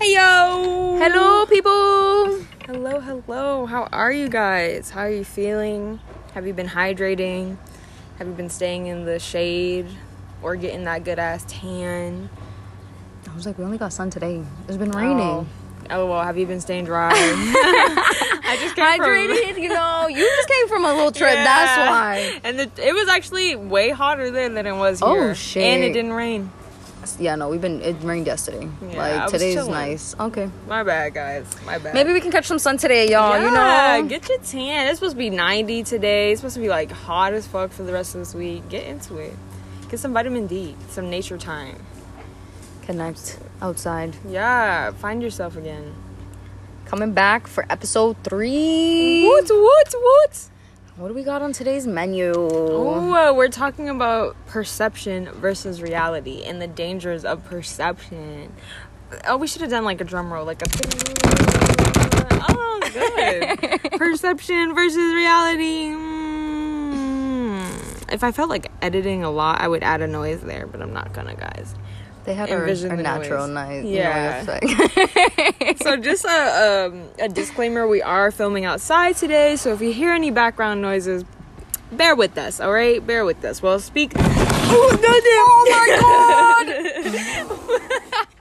Hey yo! Hello, people. Hello, hello. How are you guys? How are you feeling? Have you been hydrating? Have you been staying in the shade or getting that good ass tan? I was like, we only got sun today. It's been raining. Oh, oh well, have you been staying dry? I just came Hydrated, you know. You just came from a little trip. That's why. And the, it was actually way hotter there than it was oh, here. Oh, shit. And it didn't rain. Yeah, no, we've been. It rained yesterday. Yeah, like today's chilling. nice. Okay. My bad, guys. My bad. Maybe we can catch some sun today, y'all. yeah, you know. get your tan. It's supposed to be 90 today. It's supposed to be like hot as fuck for the rest of this week. Get into it. Get some vitamin D, some nature time. Connect outside. Yeah, find yourself again. Coming back for episode three. What, what, what? What do we got on today's menu? Ooh, uh, we're talking about perception versus reality and the dangers of perception. Oh, we should have done like a drum roll, like a. Oh, good. perception versus reality. Mm. If I felt like editing a lot, I would add a noise there, but I'm not gonna, guys. They had our, Envision our natural noise. night. Yeah. So just a um, a disclaimer: we are filming outside today, so if you hear any background noises, bear with us. All right, bear with us. Well, speak. Oh, my god!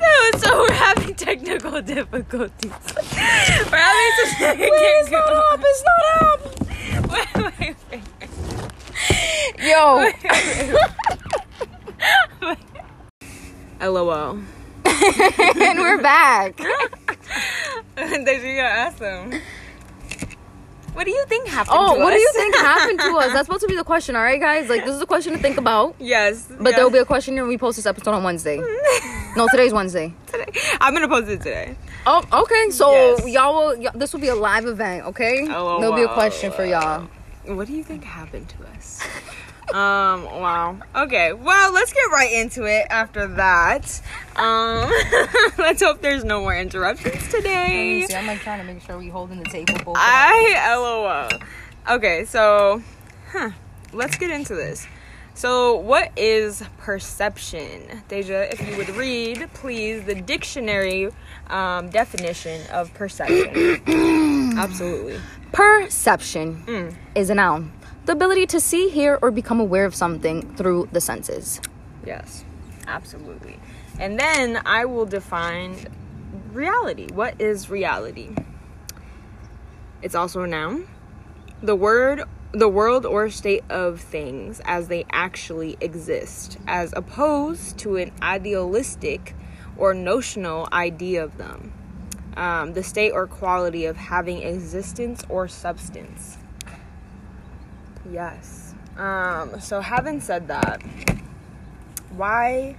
no, so we're having technical difficulties. We're having some technical. stop, it's not up. Wait, wait, wait. Yo. LOL. and we're back. they should go ask them. What do you think happened? Oh, what do you think happened to us? That's supposed to be the question, all right, guys? Like, this is a question to think about. Yes, But there will be a question when we post this episode on Wednesday. No, today's Wednesday. today. I'm gonna post it today. Oh, okay. So Yes. y'all will. this will be a live event, okay? Oh, There'll be a wow. question for y'all. What do you think happened to us? um. Wow. Okay. Well, let's get right into it. After that, um, let's hope there's no more interruptions today. See, I'm like trying to make sure we holding the table. Both I lol. Okay, so, huh. Let's get into this. So, what is perception? Dejah, if you would read, please, the dictionary um, definition of perception. Absolutely. Perception Mm. is a noun. The ability to see, hear, or become aware of something through the senses. Yes, absolutely. And then I will define reality. What is reality? It's also a noun. The word the world or state of things as they actually exist, as opposed to an idealistic or notional idea of them. Um, the state or quality of having existence or substance. Yes. Um, so having said that, why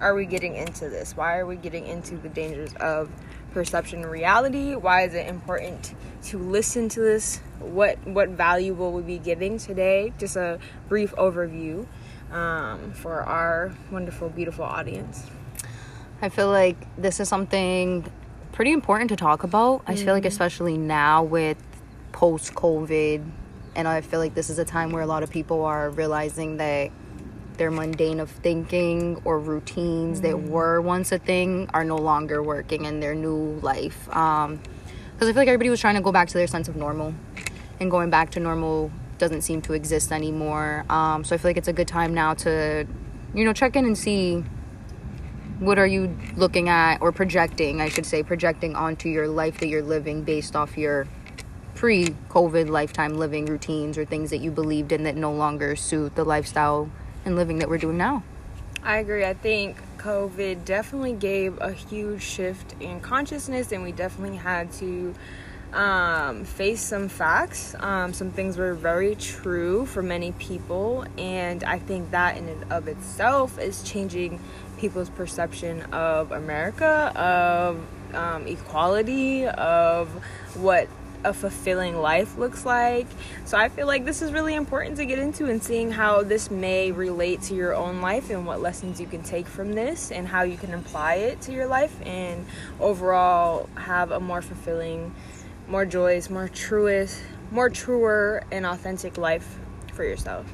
are we getting into this? Why are we getting into the dangers of perception and reality? Why is it important to listen to this? What what value will we be giving today? Just a brief overview um, for our wonderful, beautiful audience. I feel like this is something pretty important to talk about. I feel like, especially now with post COVID, and I feel like this is a time where a lot of people are realizing that their mundane of thinking or routines that were once a thing are no longer working in their new life. Um, because I feel like everybody was trying to go back to their sense of normal, and going back to normal doesn't seem to exist anymore. Um, so I feel like it's a good time now to, you know, check in and see what are you looking at or projecting i should say projecting onto your life that you're living based off your pre-covid lifetime living routines or things that you believed in that no longer suit the lifestyle and living that we're doing now I agree. I think COVID definitely gave a huge shift in consciousness, and we definitely had to um, face some facts. Um, some things were very true for many people, and I think that in and of itself is changing people's perception of America, of um, equality, of what a fulfilling life looks like. So I feel like this is really important to get into and seeing how this may relate to your own life and what lessons you can take from this and how you can apply it to your life and overall have a more fulfilling, more joyous, more truest, more truer and authentic life for yourself.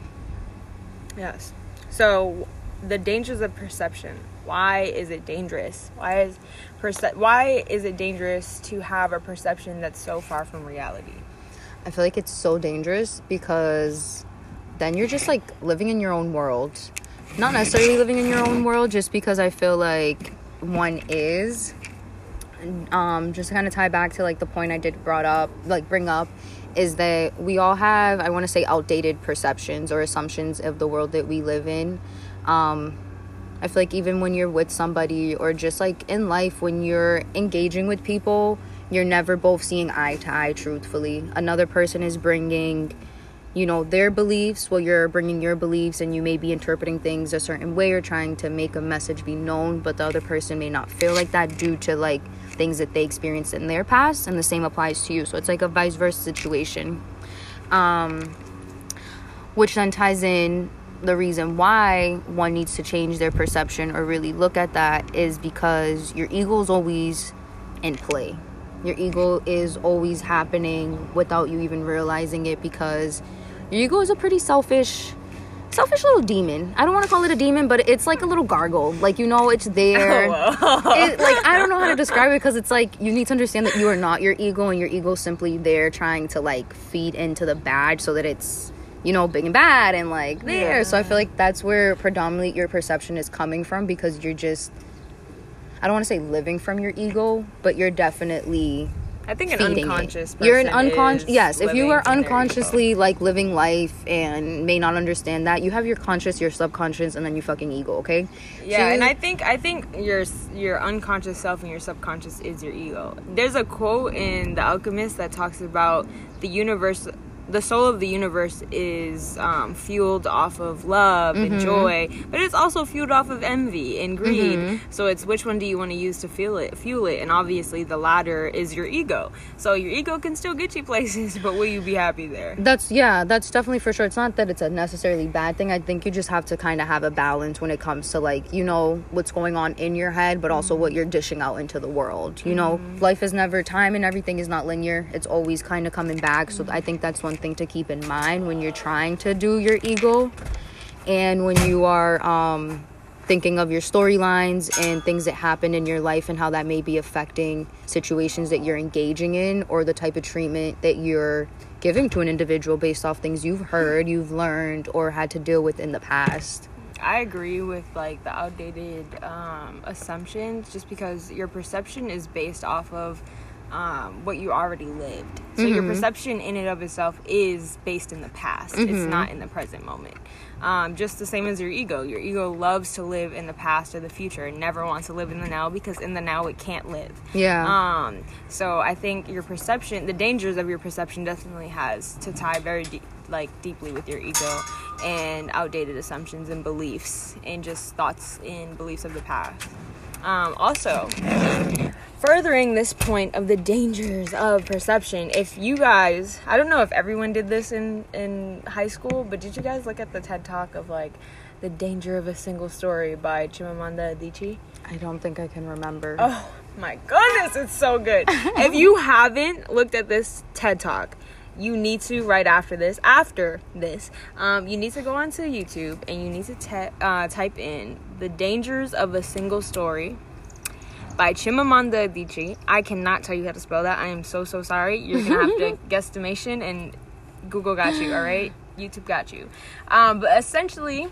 Yes. So the dangers of perception. Why is it dangerous? Why is perce- why is it dangerous to have a perception that's so far from reality? I feel like it's so dangerous because then you're just like living in your own world. Not necessarily living in your own world, just because I feel like one is. Um, just to kind of tie back to like the point I did brought up, like bring up, is that we all have, I want to say, outdated perceptions or assumptions of the world that we live in. Um, I feel like even when you're with somebody or just like in life, when you're engaging with people, you're never both seeing eye to eye truthfully. Another person is bringing you know their beliefs. While you're bringing your beliefs and you may be interpreting things a certain way or trying to make a message be known but the other person may not feel like that due to like things that they experienced in their past and the same applies to you. So it's like a vice versa situation. Um which then ties in the reason why one needs to change their perception or really look at that is because your ego is always in play your ego is always happening without you even realizing it because your ego is a pretty selfish selfish little demon. I don't want to call it a demon, but it's like a little gargle. Like you know, it's there. Oh, it, like I don't know how to describe it because it's like you need to understand that you are not your ego, and your ego simply there trying to like feed into the badge so that it's you know big and bad and like there. Yeah. So I feel like that's where predominantly your perception is coming from because you're just I don't want to say living from your ego, but you're definitely I think an unconscious. You're an unconscious. Yes, if you are unconsciously like living life and may not understand that, you have your conscious, your subconscious, and then your fucking ego. Okay. Yeah, so, and I think I think your your unconscious self and your subconscious is your ego. There's a quote in The Alchemist that talks about the universe the soul of the universe is um, fueled off of love mm-hmm. and joy, but it's also fueled off of envy and greed. Mm-hmm. So it's which one do you want to use to fuel it? Fuel it, and obviously the latter is your ego. So your ego can still get you places, but will you be happy there? That's yeah, that's definitely for sure. It's not that it's a necessarily bad thing. I think you just have to kind of have a balance when it comes to like you know what's going on in your head, but also mm-hmm. what you're dishing out into the world. You know, mm-hmm. life is never time, and everything is not linear. It's always kind of coming back. So I think that's one one thing to keep in mind when you're trying to do your ego and when you are um, thinking of your storylines and things that happen in your life and how that may be affecting situations that you're engaging in or the type of treatment that you're giving to an individual based off things you've heard, you've learned, or had to deal with in the past. I agree with like the outdated um, assumptions just because your perception is based off of um, what you already lived. So mm-hmm. your perception in and of itself is based in the past. Mm-hmm. It's not in the present moment. Um, just the same as your ego. Your ego loves to live in the past or the future and never wants to live in the now because in the now it can't live. Yeah. Um, so I think your perception, the dangers of your perception definitely has to tie very deep, like deeply with your ego and outdated assumptions and beliefs and just thoughts and beliefs of the past. Um, also, furthering this point of the dangers of perception. If you guys i don't know if everyone did this in in high school but did you guys look at the ted talk of like the danger of a single story by chimamanda adichie? I don't think i can remember. Oh my goodness it's so good. If you haven't looked at this ted talk you need to right after this after this um, you need to go onto youtube and you need to te- uh, type in the dangers of a single story by Chimamanda Adichie. I cannot tell you how to spell that. I am so so sorry. You're gonna have to guesstimation, and Google got you. All right, YouTube got you. Um, but essentially,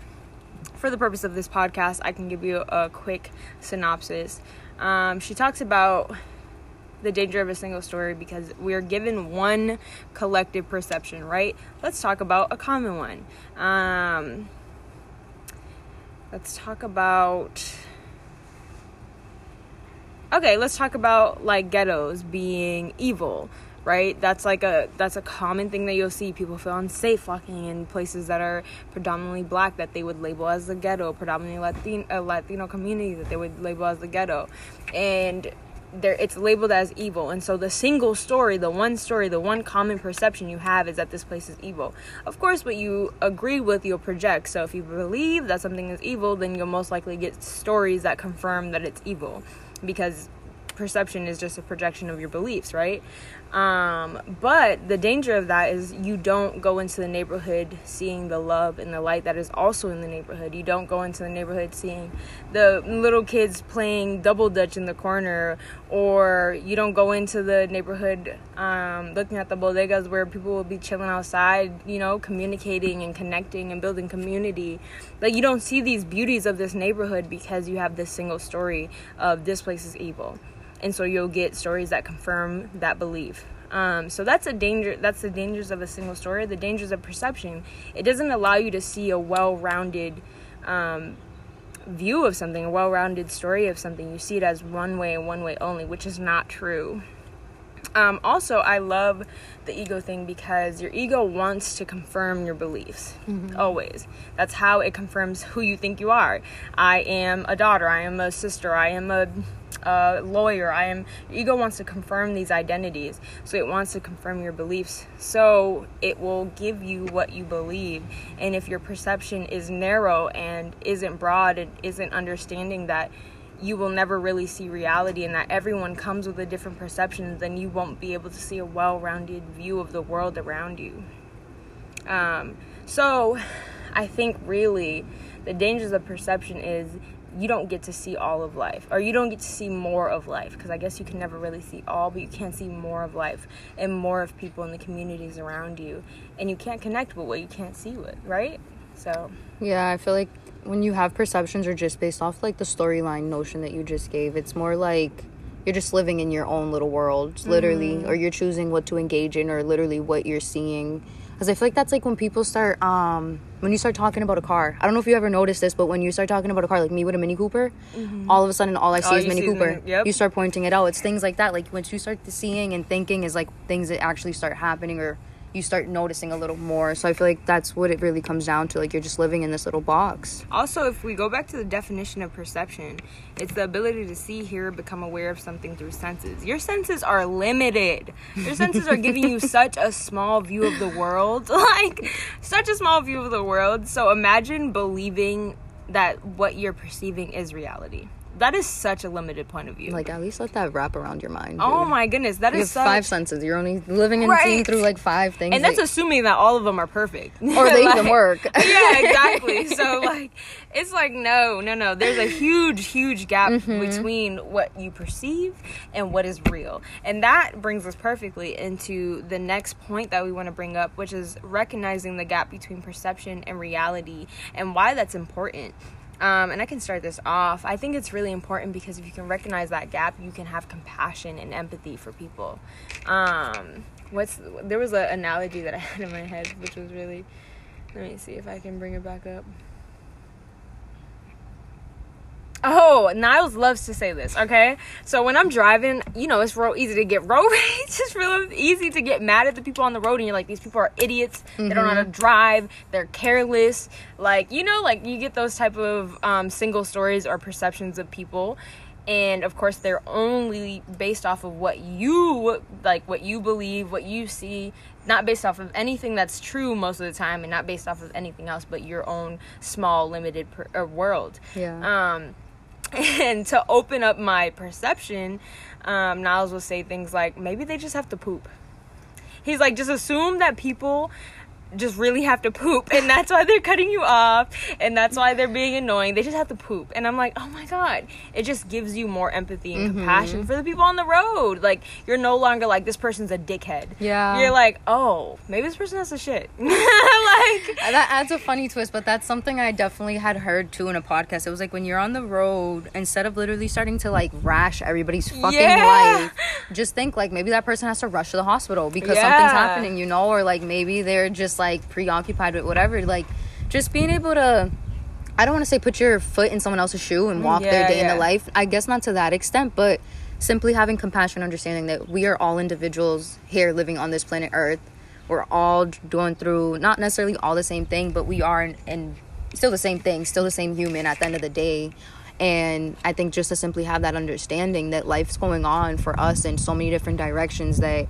for the purpose of this podcast, I can give you a quick synopsis. Um, she talks about the danger of a single story because we're given one collective perception, right? Let's talk about a common one. Um, let's talk about okay, let's talk about like ghettos being evil, right? That's like a that's a common thing that you'll see. People feel unsafe walking in places that are predominantly black that they would label as the ghetto, predominantly uh, Latino, a Latino community that they would label as the ghetto, and there it's labeled as evil and so the single story the one story the one common perception you have is that this place is evil of course what you agree with you'll project so if you believe that something is evil then you'll most likely get stories that confirm that it's evil because perception is just a projection of your beliefs, right? Um, but the danger of that is you don't go into the neighborhood seeing the love and the light that is also in the neighborhood. You don't go into the neighborhood seeing the little kids playing double dutch in the corner, or you don't go into the neighborhood um, looking at the bodegas where people will be chilling outside, you know, communicating and connecting and building community. Like you don't see these beauties of this neighborhood because you have this single story of this place is evil and so you'll get stories that confirm that belief um, so that's a danger that's the dangers of a single story the dangers of perception it doesn't allow you to see a well-rounded um, view of something a well-rounded story of something you see it as one way and one way only which is not true um, also, I love the ego thing because your ego wants to confirm your beliefs mm-hmm. always. That's how it confirms who you think you are. I am a daughter. I am a sister. I am a, a lawyer. I am. Ego wants to confirm these identities, so it wants to confirm your beliefs. So it will give you what you believe. And if your perception is narrow and isn't broad and isn't understanding that you will never really see reality and that everyone comes with a different perception, then you won't be able to see a well rounded view of the world around you. Um, so, I think really the dangers of perception is you don't get to see all of life or you don't get to see more of life because i guess you can never really see all but you can see more of life and more of people in the communities around you and you can't connect with what you can't see with right so yeah i feel like when you have perceptions are just based off like the storyline notion that you just gave it's more like you're just living in your own little world literally mm-hmm. or you're choosing what to engage in or literally what you're seeing because i feel like that's like when people start um when you start talking about a car i don't know if you ever noticed this but when you start talking about a car like me with a mini cooper mm-hmm. all of a sudden all i see all is mini cooper yep. you start pointing it out it's things like that like once you start seeing and thinking is like things that actually start happening or you start noticing a little more. So I feel like that's what it really comes down to. Like you're just living in this little box. Also, if we go back to the definition of perception, it's the ability to see, hear, become aware of something through senses. Your senses are limited. Your senses are giving you such a small view of the world. Like such a small view of the world. So imagine believing that what you're perceiving is reality that is such a limited point of view. Like at least let that wrap around your mind. Oh dude. Oh my goodness, that you is such... five senses. You're only living and right. seeing through like five things, and that's that... assuming that all of them are perfect or they like, even work. yeah, exactly. So like, it's like no, no, no. There's a huge, huge gap mm-hmm. between what you perceive and what is real, and that brings us perfectly into the next point that we want to bring up, which is recognizing the gap between perception and reality, and why that's important. Um, and I can start this off. I think it's really important because if you can recognize that gap, you can have compassion and empathy for people. Um, what's there was an analogy that I had in my head, which was really. Let me see if I can bring it back up. Oh, Niles loves to say this, okay? So when I'm driving, you know, it's real easy to get road rage. It's real easy to get mad at the people on the road and you're like, these people are idiots. Mm-hmm. They don't know how to mm-hmm. drive. They're careless. Like, you know, like you get those type of um, single stories or perceptions of people. And of course, they're only based off of what you like, what you believe, what you see, not based off of anything that's true most of the time, and not based off of anything else but your own small, limited per- uh, world. Yeah. Um, and to open up my perception, um, Niles will say things like, maybe they just have to poop. He's like, just assume that people just really have to poop and that's why they're cutting you off and that's why they're being annoying. They just have to poop and i'm like oh my god. It just gives you more empathy and mm-hmm. compassion for the people on the road. Like you're no longer like this person's a dickhead. Yeah. You're like oh maybe this person has a shit. Like that adds a funny twist but that's something i definitely had heard too in a podcast. It was like when you're on the road instead of literally starting to like rash everybody's fucking yeah. life just think like maybe that person has to rush to the hospital because yeah. something's happening you know or like maybe they're just like preoccupied with whatever like just being able to I don't want to say put your foot in someone else's shoe and mm, walk yeah, their day yeah. in the life. I guess not to that extent, but simply having compassion, understanding that we are all individuals here living on this planet Earth. We're all going through not necessarily all the same thing, but we are and still the same thing, still the same human at the end of the day. And I think just to simply have that understanding that life's going on for us in so many different directions that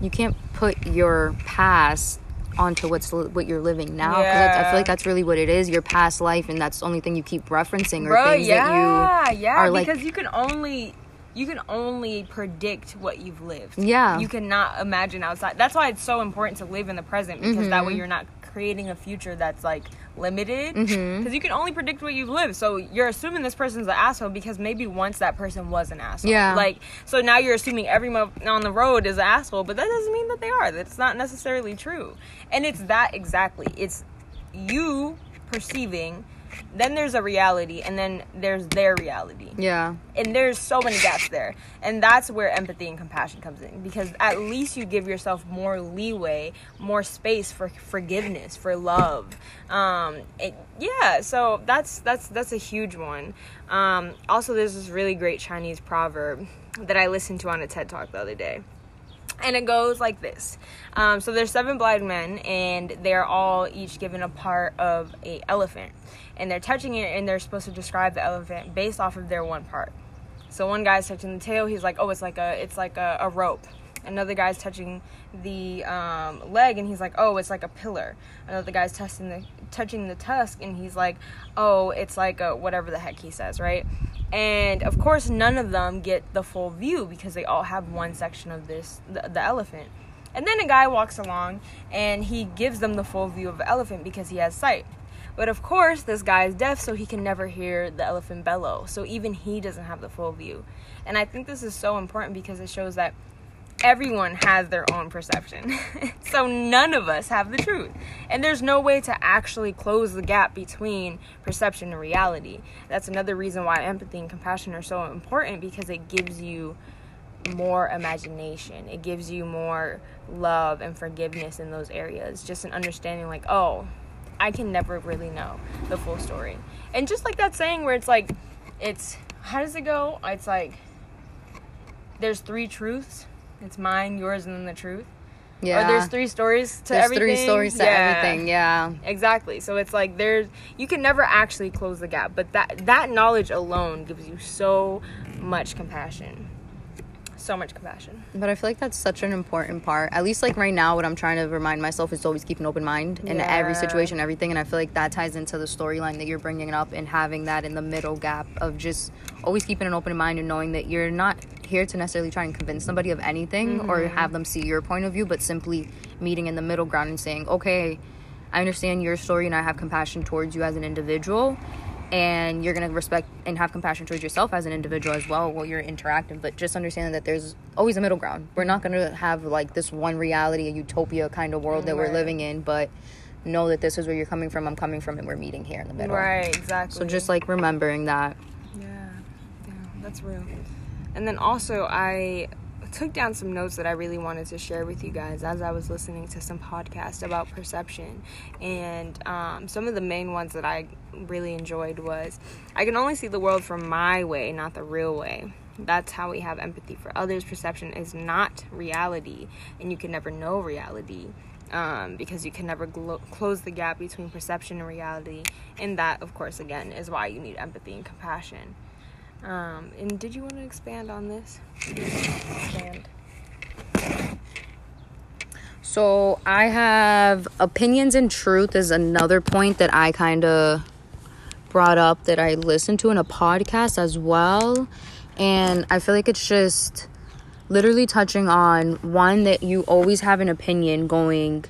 you can't put your past onto what's what you're living now because yeah. I, I, feel like that's really what it is your past life and that's the only thing you keep referencing or Bro, things yeah, that you yeah are like because you can only you can only predict what you've lived. Yeah. You cannot imagine outside. That's why it's so important to live in the present because that way mm-hmm. you're not creating a future that's like limited? Mm-hmm. Because you can only predict what you've lived so you're assuming this person's an asshole because maybe once that person was an asshole. Yeah. like so now you're assuming everyone on the road is an asshole but that doesn't mean that they are. That's not necessarily true. And it's that exactly. It's you perceiving then there's a reality and then there's their reality. Yeah. and there's so many gaps there. And that's where empathy and compassion comes in because at least you give yourself more leeway more space for forgiveness for love. Um it, yeah so that's that's that's a huge one. Um also there's this really great chinese proverb that i listened to on a ted talk the other day. And it goes like this. Um, so there's seven blind men and they're all each given a part of a elephant and they're touching it and they're supposed to describe the elephant based off of their one part. So one guy's touching the tail he's like oh it's like a it's like a, a rope. Another guy's touching the um, leg and he's like oh it's like a pillar. Another guy's touching the touching the tusk and he's like oh it's like a whatever the heck he says right? And of course none of them get the full view because they all have one section of this the, the elephant. And then a guy walks along and he gives them the full view of the elephant because he has sight but of course this guy is deaf so he can never hear the elephant bellow so even he doesn't have the full view and i think this is so important because it shows that everyone has their own perception. so none of us have the truth. And there's no way to actually close the gap between perception and reality. That's another reason why empathy and compassion are so important because it gives you more imagination. It gives you more love and forgiveness in those areas. Just an understanding like, oh, I can never really know the full story. And just like that saying where it's like it's how does it go? It's like there's three truths. It's mine, yours, and then the truth. Yeah. Or there's three stories to There's everything. three stories to Yeah. everything. Yeah. Exactly. So it's like there's you can never actually close the gap, but that that knowledge alone gives you so much compassion. So much compassion. But I feel like that's such an important part. At least like right now, what I'm trying to remind myself is to always keep an open mind in every situation, everything. And I feel like that ties into the storyline that you're bringing up and having that in the middle gap of just always keeping an open mind and knowing that you're not here to necessarily try and convince somebody of anything or mm-hmm. have them see your point of view, but simply meeting in the middle ground and saying, okay, I understand your story and I have compassion towards you as an individual. And you're gonna respect and have compassion towards yourself as an individual as well while you're interacting. But just understanding that there's always a middle ground. We're not gonna have like this one reality, a utopia kind of world that we're living in, but know that this is where you're coming from, I'm coming from, and we're meeting here in the middle. Right, exactly. So just like remembering that. Yeah, yeah, that's real. And then also, I took down some notes that I really wanted to share with you guys as I was listening to some podcasts about perception. And um, some of the main ones that I really enjoyed was I can only see the world from my way, not the real way. That's how we have empathy for others. Perception is not reality, and you can never know reality. Um, because you can never glo- close the gap between perception and reality, and that, of course, again, is why you need empathy and compassion. Um, and did you want to expand on this? Expand. So I have opinions and truth is another point that I kind of brought up that I listened to in a podcast as well. And I feel like it's just literally touching on one that you always have an opinion going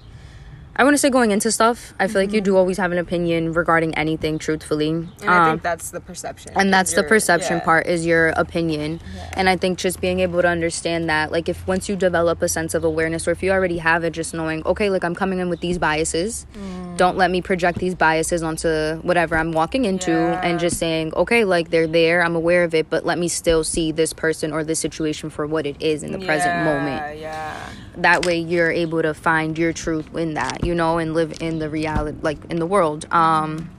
I want to say going into stuff. I feel like you do always have an opinion regarding anything truthfully. And I Um, think that's the perception. and that's the perception yeah. part is your opinion and i think just being able to understand that like if once you develop a sense of awareness or if you already have it just knowing okay like i'm coming in with these biases Mm. don't let me project these biases onto whatever i'm walking into Yeah. and just saying okay like they're there i'm aware of it but let me still see this person or this situation for what it is in the present moment Yeah, that way you're able to find your truth in that you know and live in the reality like in the world um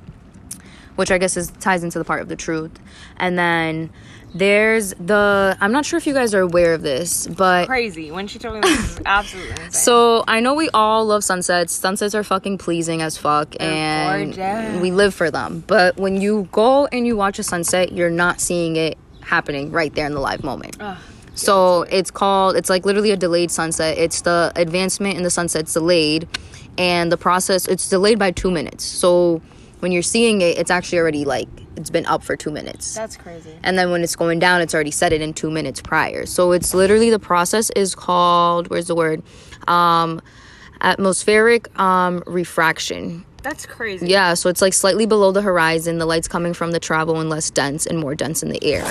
which i guess is ties into the part of the truth and then there's the i'm not sure if you guys are aware of this but crazy. When she told me this is absolutely insane. so I know we all love sunsets. Sunsets are fucking pleasing as fuck, and gorgeous. we live for them. But when you go and you watch a sunset, you're not seeing it happening right there in the live moment. Ugh, So it's called. It's like literally a delayed sunset. It's the advancement in the sunset's delayed, and the process it's delayed by two minutes. So when you're seeing it, it's actually already like it's been up for two minutes. That's crazy. and then when it's going down, it's already set it in two minutes prior. So it's literally the process is called where's the word? Um, atmospheric um, refraction. That's crazy. Yeah, so it's like slightly below the horizon. The light's coming from the travel and less dense and more dense in the air.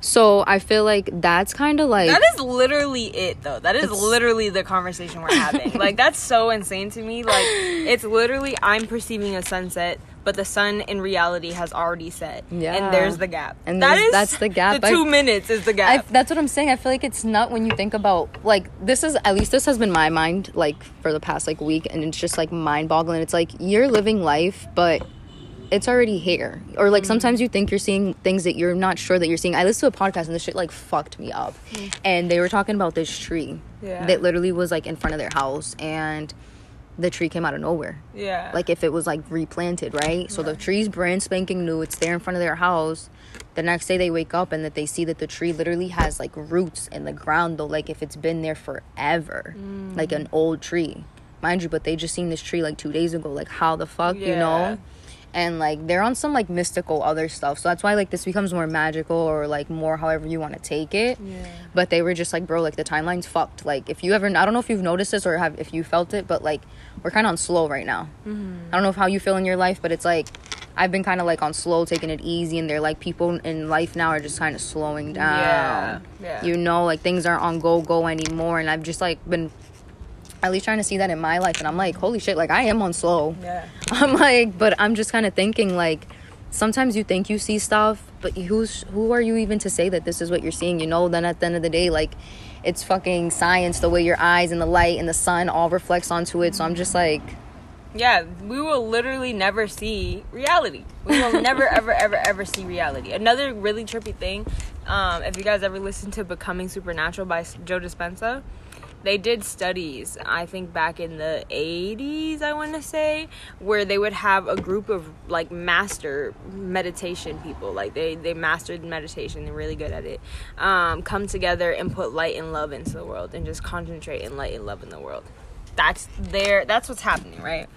So I feel like that's kind of like That is literally it, though. That is literally the conversation we're having. like, that's so insane to me. Like, it's literally I'm perceiving a sunset, but the sun in reality has already set. Yeah. And there's the gap. And that is that's the gap. The I- two minutes is the I, gap. that's what I'm saying. I feel like it's not when you think about like this is at least this has been my mind like for the past like week, and it's just like mind boggling. It's like you're living life, but it's already here. Or like mm-hmm. sometimes you think you're seeing things that you're not sure that you're seeing. I listened to a podcast and this shit like fucked me up, mm. and they were talking about this tree Yeah. that literally was like in front of their house, and the tree came out of nowhere yeah. like if it was like replanted, right? So the tree's brand spanking new. It's there in front of their house. The next day they wake up and that they see that the tree literally has like roots in the ground though, like if it's been there forever, mm. like an old tree, mind you. But they just seen this tree like two days ago. Like how the fuck, you know? And like they're on some like mystical other stuff. So that's why like this becomes more magical or like more however you want to take it. Yeah. But they were just like, bro, like the timeline's fucked. Like if you ever, I don't know if you've noticed this or have if you felt it, but like we're kind of on slow right now. Mm-hmm. I don't know if how you feel in your life, but it's like I've been kind of like on slow, taking it easy, and they're like people in life now are just kind of slowing down. Yeah, yeah. You know, like things aren't on go go anymore, and I've just like been at least trying to see that in my life, and I'm like, holy shit, like I am on slow. yeah. I'm like, but I'm just kind of thinking like sometimes you think you see stuff, but who's who are you even to say that this is what you're seeing? You know, then at the end of the day, like it's fucking science. The way your eyes and the light and the sun all reflects onto it. So I'm just like, Yeah, we will literally never see reality. We will never, ever, ever, ever see reality. Another really trippy thing, um, if you guys ever listen to Becoming Supernatural by Joe Dispenza, they did studies, I think back in the 80s, I want to say, where they would have a group of like master meditation people. Like they, they mastered meditation, they're really good at it. Um, come together and put light and love into the world and just concentrate in light and love in the world. That's there, that's what's happening, right?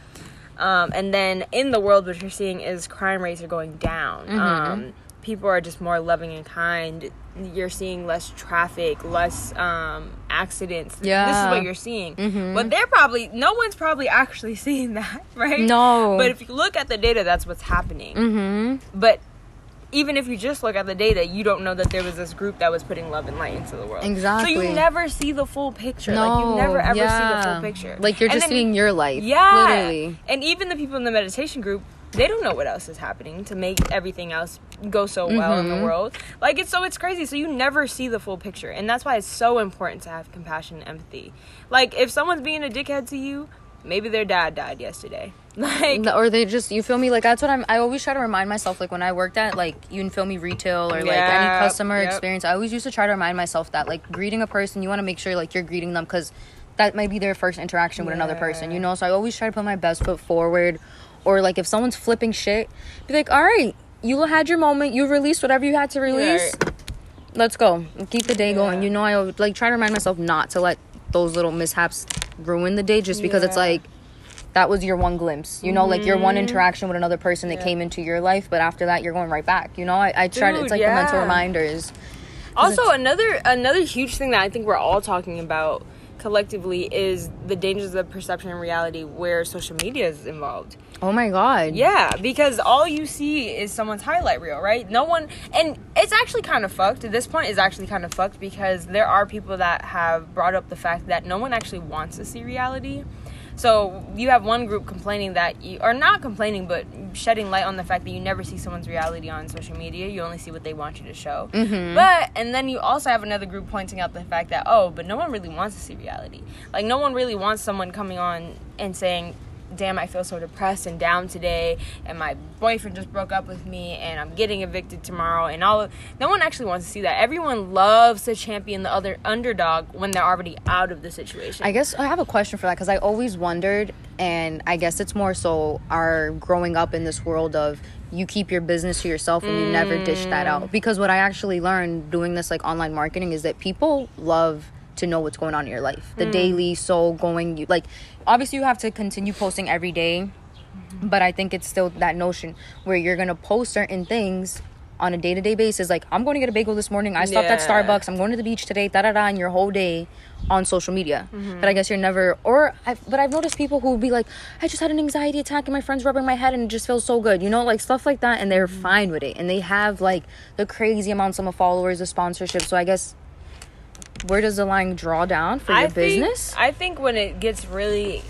Um, and then in the world, what you're seeing is crime rates are going down. Um, people are just more loving and kind. You're seeing less traffic, less um, accidents. Yeah. This is what you're seeing. Mm-hmm. But they're probably, no one's probably actually seeing that, right? No. But if you look at the data, that's what's happening. mm-hmm. But even if you just look at the data, you don't know that there was this group that was putting love and light into the world. Exactly. So you never see the full picture. No, like you never ever see the full picture. Like you're And just then- seeing your life. yeah. Literally. And even the people in the meditation group, they don't know what else is happening to make everything else go so well in Mm-hmm. the world. Like it's so it's crazy. So you never see the full picture. And that's why it's so important to have compassion and empathy. Like if someone's being a dickhead to you, maybe their dad died yesterday. Like or they just you feel me like that's what I'm I always try to remind myself like when I worked at like you can feel me retail or like any customer yep. experience I always used to try to remind myself that like greeting a person you want to make sure like you're greeting them cuz that might be their first interaction with another person you know so I always try to put my best foot forward or like if someone's flipping shit be like all right you had your moment. You released whatever you had to release. let's go. Keep the day going. You know I would like try to remind myself not to let those little mishaps ruin the day just because it's like that was your one glimpse. You know like your one mm-hmm. interaction with another person that Yeah. came into your life but after that you're going right back. You know i, I try to it's like the mental yeah. reminders. Also, another another huge thing that I think we're all talking about collectively is the dangers of perception and reality where social media is involved. Oh my god Yeah, because all you see is someone's highlight reel, right? No one, and it's actually kind of fucked. At this point, is actually kind of fucked because there are people that have brought up the fact that no one actually wants to see reality. So you have one group complaining that you, are not complaining, but shedding light on the fact that you never see someone's reality on social media. You only see what they want you to show. Mm-hmm. But and then you also have another group pointing out the fact that oh, but no one really wants to see reality. Like no one really wants someone coming on and saying damn, I feel so depressed and down today, and my boyfriend just broke up with me, and I'm getting evicted tomorrow, and all of no one actually wants to see that. Everyone loves to champion the other underdog when they're already out of the situation. I guess I have a question for that because I always wondered, and I guess it's more so our growing up in this world of you keep your business to yourself and you never dish that mm. out. Because what I actually learned doing this like online marketing is that people love to know what's going on in your life, the daily soul going. You like, obviously you have to continue posting every day But I think it's still that notion where you're gonna post certain things on a day to day basis. Like, I'm going to get a bagel this morning. I stopped at Starbucks. I'm going to the beach today. Da da da. And your whole day on social media. Mm-hmm. But I guess you're never. Or, I, but I've noticed people who be like, I just had an anxiety attack and my friend's rubbing my head and it just feels so good. You know, like stuff like that. And they're Mm-hmm. fine with it. And they have like the crazy amounts of followers, of sponsorship. So I guess. Where does the line draw down for your I think, business? I think when it gets really,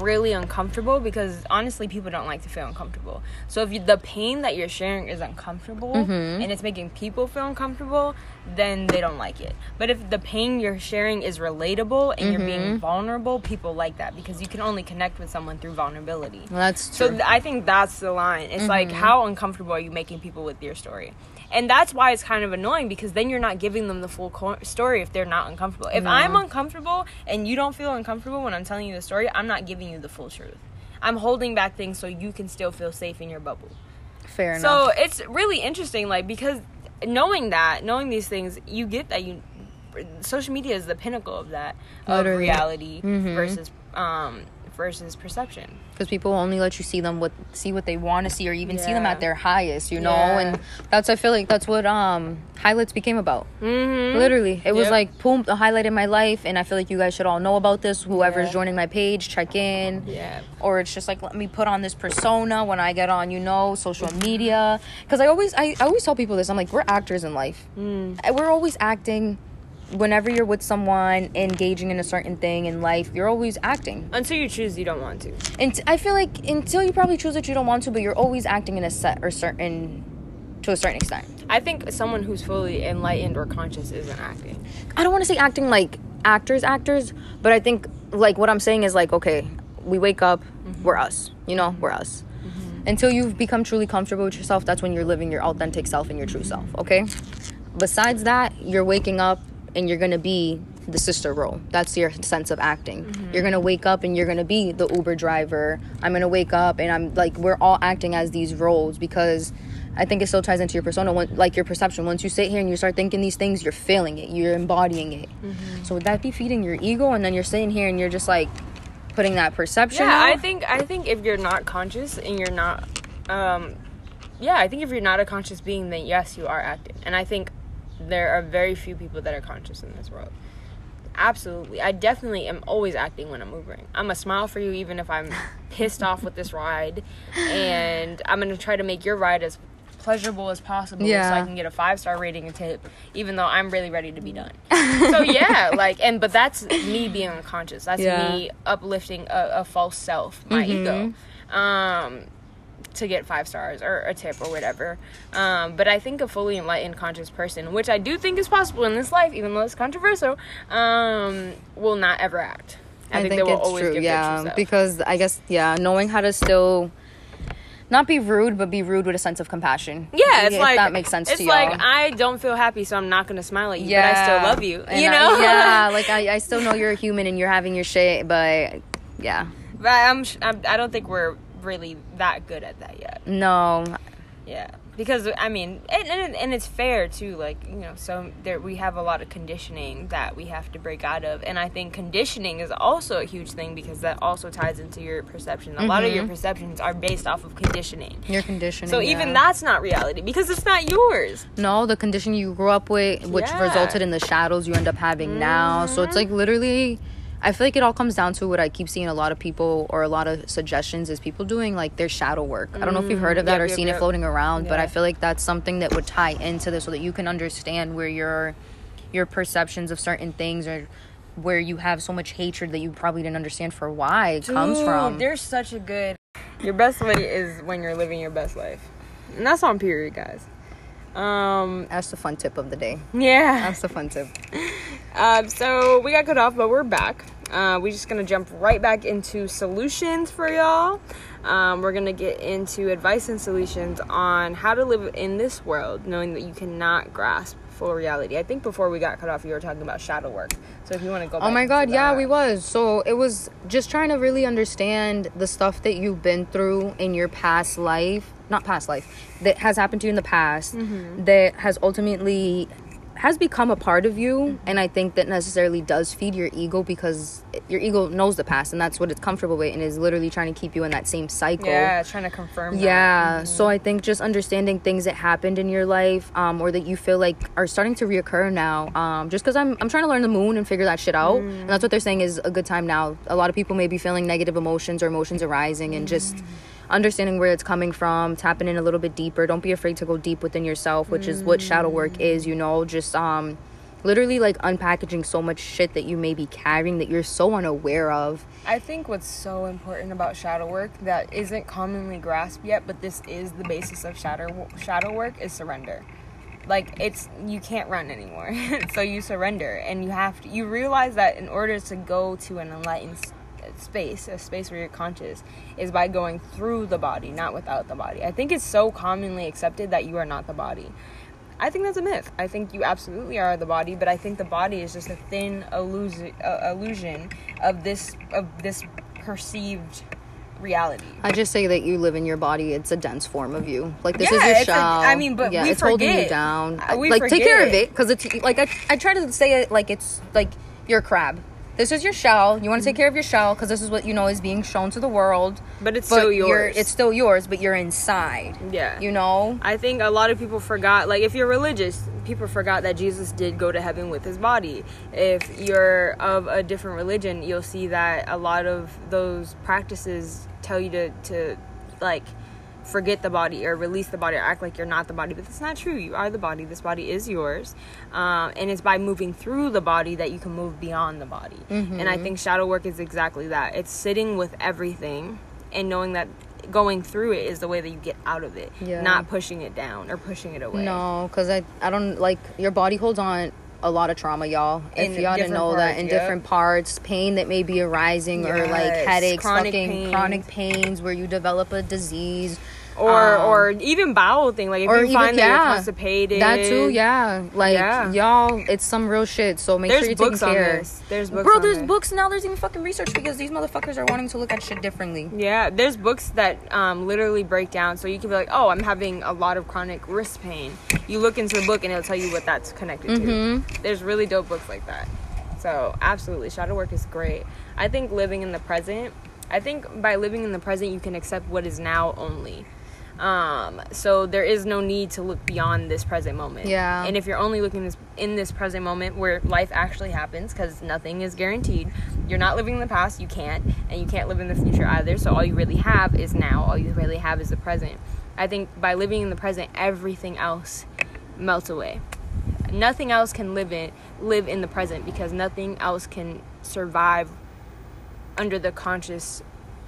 really uncomfortable, because honestly, people don't like to feel uncomfortable. So if you, the pain that you're sharing is uncomfortable Mm-hmm. and it's making people feel uncomfortable, then they don't like it. But if the pain you're sharing is relatable and you're Mm-hmm. being vulnerable, people like that because you can only connect with someone through vulnerability. Well, that's So true. th- I think that's the line. It's like Mm-hmm. how uncomfortable are you making people with your story? And that's why it's kind of annoying because then you're not giving them the full co- story if they're not uncomfortable. If I'm uncomfortable and you don't feel uncomfortable when I'm telling you the story, I'm not giving you the full truth. I'm holding back things so you can still feel safe in your bubble. Fair enough. So it's really interesting, like because knowing that, knowing these things, you get that you social media is the pinnacle of that of Literally. reality Mhm. versus um versus perception. because people only let you see them what see what they want to see or even see them at their highest you know Yeah. and that's i feel like that's what um highlights became about Mm-hmm. literally it was like boom the highlight in my life and i feel like you guys should all know about this whoever's Yeah. joining my page check in Yeah. or it's just like let me put on this persona when i get on you know social media because i always I, I always tell people this i'm like we're actors in life Mm. We're always acting whenever you're with someone engaging in a certain thing in life you're always acting Until you choose, you don't want to. and I feel like until you probably choose that you don't want to, but you're always acting in a set or certain to a certain extent. I think someone who's fully enlightened or conscious isn't acting. I don't want to say acting like actors, actors, but I think like what I'm saying is like okay, we wake up, mm-hmm. we're us, you know, we're us. Mm-hmm. Until you've become truly comfortable with yourself, that's when you're living your authentic self and your true self. Okay. Besides that, you're waking up and you're gonna be the sister role. That's your sense of acting. You're gonna wake up and you're gonna be the Uber driver. I'm gonna wake up and I'm like we're all acting as these roles because I think it still ties into your persona, like your perception. Once you sit here and you start thinking these things, you're feeling it, you're embodying it. So would that be feeding your ego? And then you're sitting here and you're just like putting that perception. Yeah, I think I think if you're not conscious and you're not, um, yeah, I think if you're not a conscious being, then yes, you are acting. And I think there are very few people that are conscious in this world. Absolutely, I definitely am always acting when I'm Ubering. I'm a smile for you even if I'm pissed off with this ride, and I'm gonna try to make your ride as pleasurable as possible so I can get a five star rating and tip, even though I'm really ready to be done. so yeah, like, and but that's me being unconscious. That's Yeah. me uplifting a, a false self, my ego, um, to get five stars or a tip or whatever. Um, but I think a fully enlightened, conscious person, which I do think is possible in this life, even though it's controversial, um, will not ever act. I, think, they will always give their yeah, because I guess yeah, knowing how to still not be rude, but be rude with a sense of compassion. yeah, it's if like that makes sense It's like y'all. I don't feel happy, so I'm not gonna smile at you, yeah, but I still love you. And you I- know? yeah, like I, I still know you're a human and you're having your shit, but yeah, but I'm, sh- I'm. I don't think we're really that good at that yet. no, Yeah, because I mean, and, and, and it's fair too. Like you know, so there we have a lot of conditioning that we have to break out of, and I think conditioning is also a huge thing because that also ties into your perception. A lot of your mm-hmm. perceptions are based off of conditioning. your conditioning. So even yeah. that's not reality because it's not yours. no, the condition you grew up with, which Yeah. resulted in the shadows you end up having now. So it's like mm-hmm. literally. I feel like it all comes down to what I keep seeing a lot of people or a lot of suggestions is people doing like their shadow work. I don't know if you've heard of that Yep, or yep, seen it floating around, but I feel like that's something that would tie into this so that you can understand where your your perceptions of certain things or where you have so much hatred that you probably didn't understand for why it comes Dude, from. There's such a good. Your best way is when you're living your best life, and that's on period, guys. Um. That's the fun tip of the day. Yeah. That's the fun tip. Um, so we got cut off, but we're back. Uh, we're just gonna jump right back into solutions for y'all. Um, we're gonna get into advice and solutions on how to live in this world, knowing that you cannot grasp full reality. I think before we got cut off, you were talking about shadow work. So if you want to go, Oh my god, yeah, that. we was. So it was just trying to really understand the stuff that you've been through in your past life, not past life, that has happened to you in the past Mm-hmm. that has ultimately has become a part of you and i think that necessarily does feed your ego because your ego knows the past and that's what it's comfortable with and is literally trying to keep you in that same cycle Yeah, trying to confirm. yeah That. so i think just understanding things that happened in your life um, or that you feel like are starting to reoccur now um, just because I'm, I'm trying to learn the moon and figure that shit out and that's what they're saying is a good time now a lot of people may be feeling negative emotions or emotions arising and just understanding where it's coming from tapping in a little bit deeper don't be afraid to go deep within yourself which is what shadow work is you know just um literally like unpackaging so much shit that you may be carrying that you're so unaware of I think what's so important about shadow work that isn't commonly grasped yet, but this is the basis of shadow shadow work is surrender. Like it's you can't run anymore, so you surrender, and you have to. You realize that in order to go to an enlightened space, a space where you're conscious, is by going through the body, not without the body. I think it's so commonly accepted that you are not the body. I think that's a myth. I think you absolutely are the body, but I think the body is just a thin illusion, uh, illusion of this of this perceived reality. I just say that you live in your body. It's a dense form of you. Like this is your shell. I mean, but yeah, we it's holding you down. Uh, like take care of it because it's like I, I try to say it like it's like you're a crab. This is your shell. You want to take mm-hmm. care of your shell because this is what you know is being shown to the world. But it's But still yours. It's still yours, but you're inside. Yeah. You know. I think a lot of people forgot, like, if you're religious, people forgot that Jesus did go to heaven with his body. If you're of a different religion, you'll see that a lot of those practices tell you to, to like, forget the body or release the body or act like you're not the body. But that's not true. You are the body. This body is yours. Um, and it's by moving through the body that you can move beyond the body. And I think shadow work is exactly that it's sitting with everything and knowing that going through it is the way that you get out of it Yeah. not pushing it down or pushing it away No, because I I don't like your body holds on a lot of trauma, y'all. In if y'all didn't know that in yep. different parts, pain that may be arising or like headaches, chronic fucking chronic pains where you develop a disease. Or Um, or even bowel thing like if you even find that you're yeah, constipated that too, yeah. Like Yeah. y'all, it's some real shit. So make there's sure you're books taking care. this there's books Bro, on there's this. books now. There's even fucking research because these motherfuckers are wanting to look at shit differently. yeah there's books that um, literally break down so you can be like oh i'm having a lot of chronic wrist pain you look into the book and it'll tell you what that's connected Mm-hmm. to there's really dope books like that so absolutely shadow work is great i think living in the present i think by living in the present you can accept what is now only um so there is no need to look beyond this present moment. Yeah. and if you're only looking this in this present moment where life actually happens because nothing is guaranteed you're not living in the past you can't and you can't live in the future either. So all you really have is now. All you really have is the present. I think by living in the present everything else melts away. Nothing else can live in live in the present because nothing else can survive under the conscious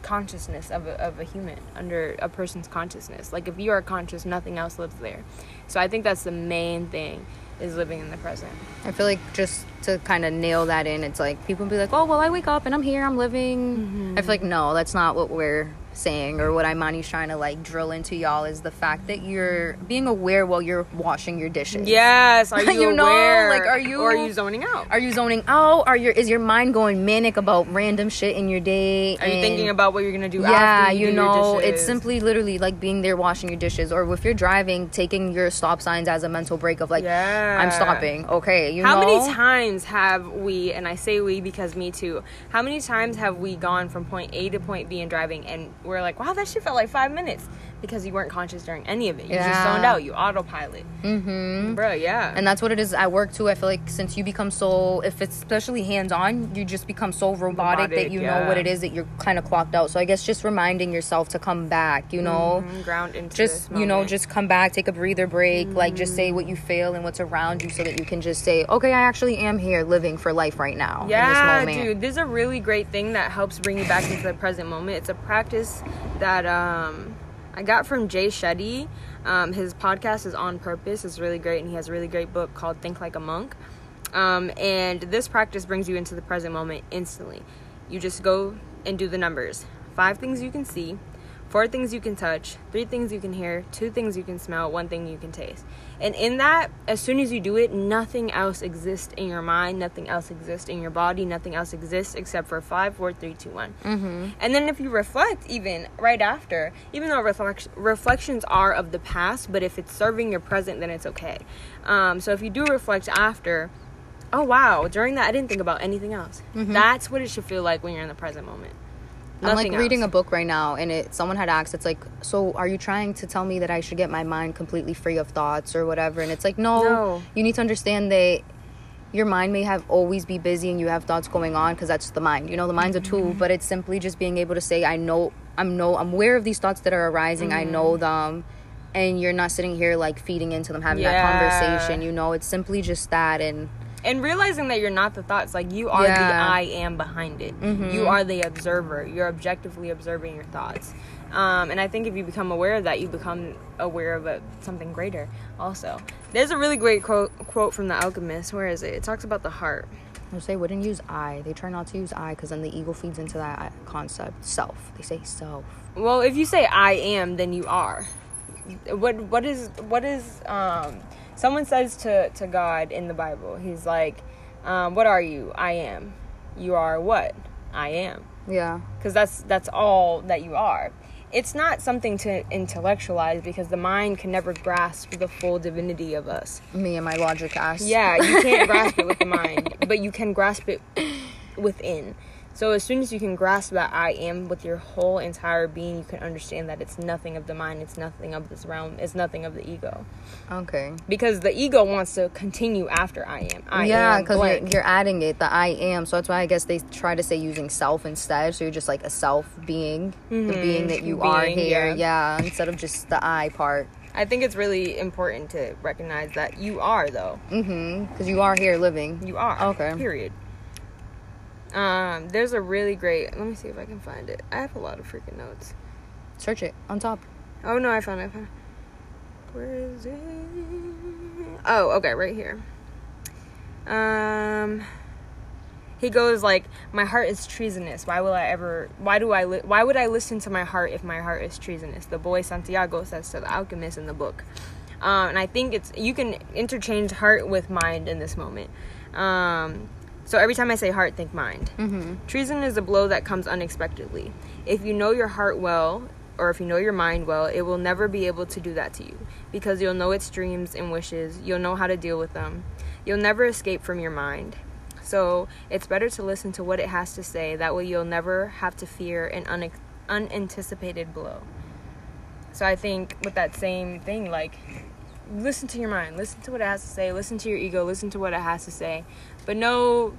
consciousness of a, of a human under a person's consciousness. Like if you are conscious nothing else lives there. So i think that's the main thing is living in the present. I feel like just to kind of nail that in, it's like people be like, "Oh, well, I wake up and I'm here, I'm living." Mm-hmm. I feel like no, that's not what we're saying, or what Imani's trying to like drill into y'all is the fact that you're being aware while you're washing your dishes. yes are you, You know, aware like, are you- or are you zoning out Are you zoning out? Are your is your mind going manic about random shit in your day? are you thinking about what you're gonna do yeah, after you, you do know, it's simply literally like being there washing your dishes, or if you're driving, taking your stop signs as a mental break of like, Yeah. I'm stopping. Okay, you How know. many times have we, and I say we because me too, how many times have we gone from point A to point B in driving and we're like, wow, that shit felt like five minutes because you weren't conscious during any of it. You just zoned out, you autopilot. Mm-hmm. Bro, yeah. and that's what it is at work too. I feel like since you become so, if it's especially hands on, you just become so robotic, that you yeah. know what it is that you're kind of clocked out. So I guess just reminding yourself to come back, you know, Mhm, ground into just you know, just come back, take a breather break, like just say what you feel and what's around you, so that you can just say, okay, I actually am here living for life right now Yeah, in this moment. dude, this is a really great thing that helps bring you back into the present moment. It's a practice that um, I got from Jay Shetty. Um, his podcast is On Purpose. It's really great, and he has a really great book called Think Like a Monk. Um, and this practice brings you into the present moment instantly. You just go and do the numbers. Five things you can see, four things you can touch, three things you can hear, two things you can smell, one thing you can taste. And in that, as soon as you do it, nothing else exists in your mind, nothing else exists in your body, nothing else exists except for five, four, three, two, one. Mm-hmm. And then if you reflect, even right after, even though reflect- reflections are of the past, but if it's serving your present, then it's okay. Um, so if you do reflect after, oh wow, during that I didn't think about anything else. That's what it should feel like when you're in the present moment. I'm like Nothing reading a book right now, and it someone had asked, it's like, so are you trying to tell me that I should get my mind completely free of thoughts or whatever? And it's like, no, No. you need to understand that your mind may have always be busy and you have thoughts going on because that's the mind. You know, the mind's a tool, Mm-hmm. but it's simply just being able to say, I know, I'm no, I'm aware of these thoughts that are arising. I know Mm-hmm. them. And you're not sitting here like feeding into them, having Yeah. that conversation. You know, it's simply just that. And and realizing that you're not the thoughts like you are the i am behind it. You are the observer. You're objectively observing your thoughts. Um, and i think if you become aware of that you become aware of a, something greater also. There's a really great quote quote from the alchemist. Where is it? It talks about the heart. They say wouldn't use I. They try not to use I because then the ego feeds into that concept. Self. They say self. well if you say i am then you are. What what is what is um someone says to to god in the bible he's like um, what are you? I am. You are what? I am. Yeah. because that's that's all that you are. It's not something to intellectualize because the mind can never grasp the full divinity of us. Me and my logic ass. yeah you can't grasp it with the mind but you can grasp it within so as soon as you can grasp that i am with your whole entire being you can understand that it's nothing of the mind it's nothing of this realm it's nothing of the ego Okay. because the ego wants to continue after i am i yeah, am because you're, you're adding it, the I am. So that's why I guess they try to say using self instead. So you're just like a self being, the being that you are here. yeah. Yeah. instead of just the I part. i think it's really important to recognize that you are though Mm-hmm. Because you are here living. You are. Okay. Period. Um, there's a really great. Let me see if I can find it. I have a lot of freaking notes. Search it on top. Oh no, I found it. I found it. Where is it? Oh, okay, right here. Um, he goes like, "My heart is treasonous. Why will I ever? Why do I? Li- why would I listen to my heart if my heart is treasonous?" The boy Santiago says to the alchemist in the book. Um, and I think it's you can interchange heart with mind in this moment. Um, so every time I say heart, think mind. Mm-hmm. Treason is a blow that comes unexpectedly. If you know your heart well, or if you know your mind well, it will never be able to do that to you because you'll know its dreams and wishes. You'll know how to deal with them. You'll never escape from your mind. So it's better to listen to what it has to say. That way, you'll never have to fear an une- unanticipated blow. So I think with that same thing, like listen to your mind, listen to what it has to say, listen to your ego, listen to what it has to say, but know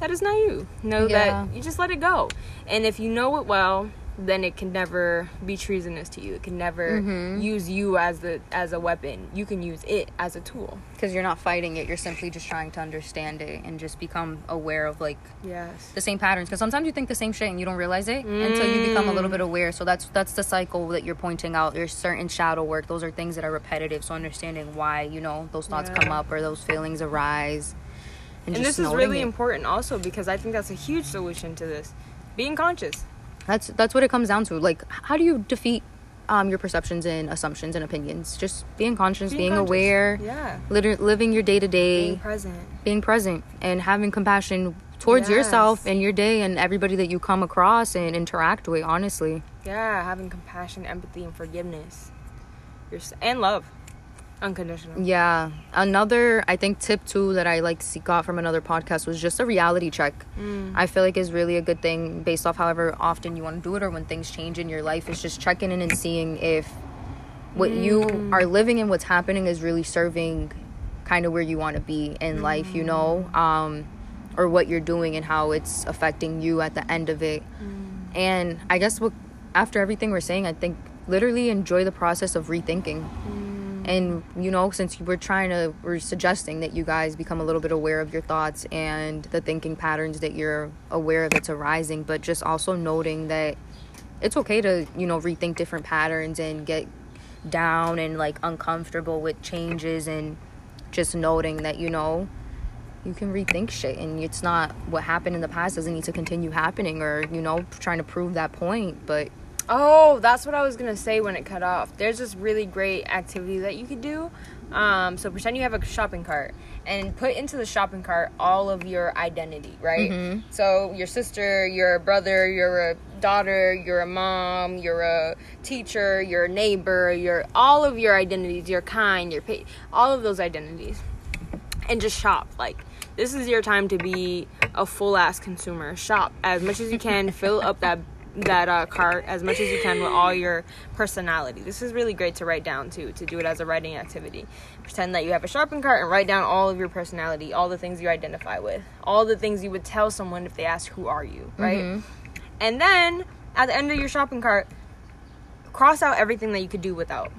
that is not you. Know Yeah. that you just let it go. And if you know it well, then it can never be treasonous to you. It can never Mhm. use you as the as a weapon. You can use it as a tool. Because you're not fighting it. You're simply just trying to understand it and just become aware of like Yes. the same patterns because sometimes you think the same shit and you don't realize it until you become a little bit aware so that's that's the cycle that you're pointing out there's certain shadow work those are things that are repetitive so understanding why you know those thoughts Yeah. come up or those feelings arise And just this is really it. important also because I think that's a huge solution to this. Being conscious. That's that's what it comes down to like how do you defeat um, your perceptions and assumptions and opinions just being conscious being, conscious. aware Yeah. living your day to Being day present. being present and having compassion towards yourself and your day and everybody that you come across and interact with honestly Yeah, having compassion, empathy, and forgiveness. Your and love, unconditional. Yeah. Another, I think, tip too that I like to see- got from another podcast was just a reality check. Mm. I feel like is really a good thing based off however often you want to do it or when things change in your life. Is just checking in and seeing if what you Mm. are living and what's happening is really serving kind of where you want to be in life, you know, Mm. um, or what you're doing and how it's affecting you at the end of it. Mm. And I guess what after everything we're saying, I think literally enjoy the process of rethinking and you know since we're trying to we're suggesting that you guys become a little bit aware of your thoughts and the thinking patterns that you're aware of that's arising but just also noting that it's okay to you know rethink different patterns and get down and like uncomfortable with changes and just noting that you know you can rethink shit and it's not what happened in the past doesn't need to continue happening or you know trying to prove that point but Oh, that's what I was gonna say when it cut off. There's this really great activity that you could do. Um, so pretend you have a shopping cart and put into the shopping cart all of your identity, right? Mhm. So your sister, you're a brother, you're a daughter, you're a mom, you're a teacher, you're a neighbor, you're all of your identities, you're kind, you're pa- all of those identities, and just shop. Like this is your time to be a full ass consumer. Shop as much as you can. fill up that that uh, cart as much as you can with all your personality. This is really great to write down too. To do it as a writing activity. Pretend that you have a shopping cart and write down all of your personality, all the things you identify with, all the things you would tell someone if they ask who are you, right? Mhm. And then at the end of your shopping cart, cross out everything that you could do without.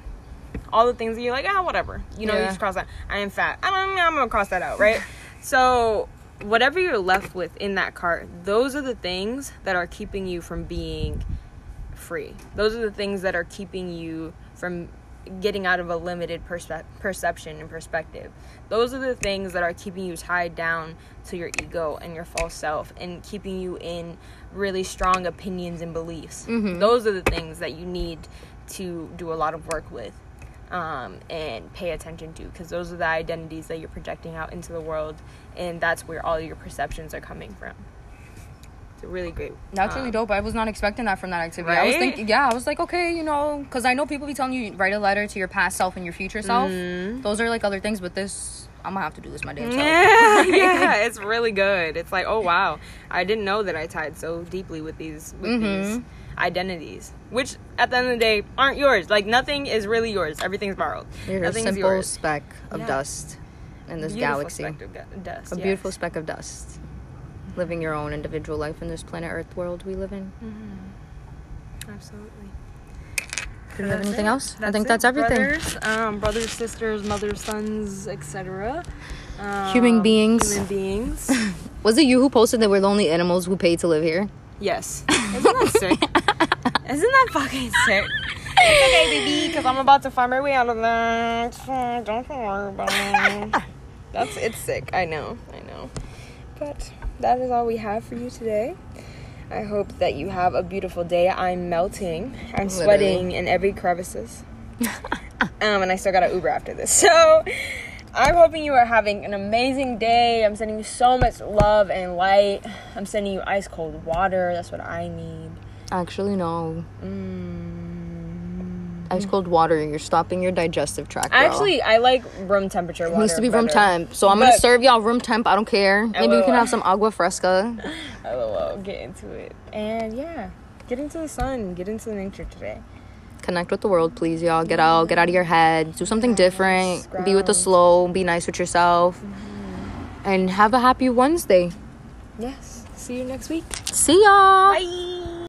All the things that you're like, ah, whatever. You know, you just cross that. I am fat. I'm, I'm gonna cross that out, right? so, whatever you're left with in that cart, those are the things that are keeping you from being free. Those are the things that are keeping you from getting out of a limited perspe- perception and perspective. Those are the things that are keeping you tied down to your ego and your false self and keeping you in really strong opinions and beliefs. Mhm. Those are the things that you need to do a lot of work with um, and pay attention to because those are the identities that you're projecting out into the world and that's where all your perceptions are coming from. It's a really great. That's um, really dope. I was not expecting that from that activity. I was Right? thinking, yeah, I was like, okay, you know, because I know people be telling you write a letter to your past self and your future self. Mhm. Those are like other things, but this, I'm gonna have to do this my damn self. Yeah, yeah, it's really good. It's like, oh wow, I didn't know that I tied so deeply with these with these Mhm. Identities, which at the end of the day aren't yours. Like nothing is really yours. Everything's borrowed. You're a simple yours. speck of Yeah. dust in this Beautiful galaxy. speck of gu- dust, a yes. beautiful speck of dust. Living your own individual life in this planet Earth world we live in. Absolutely. Do you have anything it. else? I think it. that's everything. Brothers, um, brothers, sisters, mothers, sons, etc. Um, Human beings. Human beings. Was it you who posted that we're the only animals who pay to live here? Yes. Isn't that sick? Isn't that fucking sick? It's okay, baby, because I'm about to find my way out of that. Don't worry about it. That's it's sick. I know. I know. But that is all we have for you today. I hope that you have a beautiful day. I'm melting. I'm sweating in every crevices. um, and I still got an Uber after this. So I'm hoping you are having an amazing day. I'm sending you so much love and light. I'm sending you ice cold water. That's what I need. Actually, no. Mm. Ice cold water. You're stopping your digestive tract. girl. Actually, I like room temperature it needs to be room better. temp. So I'm gonna serve y'all room temp. I don't care. Maybe we can have some agua fresca. LOL, get into it. And yeah, get into the sun, get into the nature today. Connect with the world, please, y'all. Get out, get out of your head. Do something different. Be with the slow. Be nice with yourself. And have a happy Wednesday. Yes. See you next week. See y'all. Bye.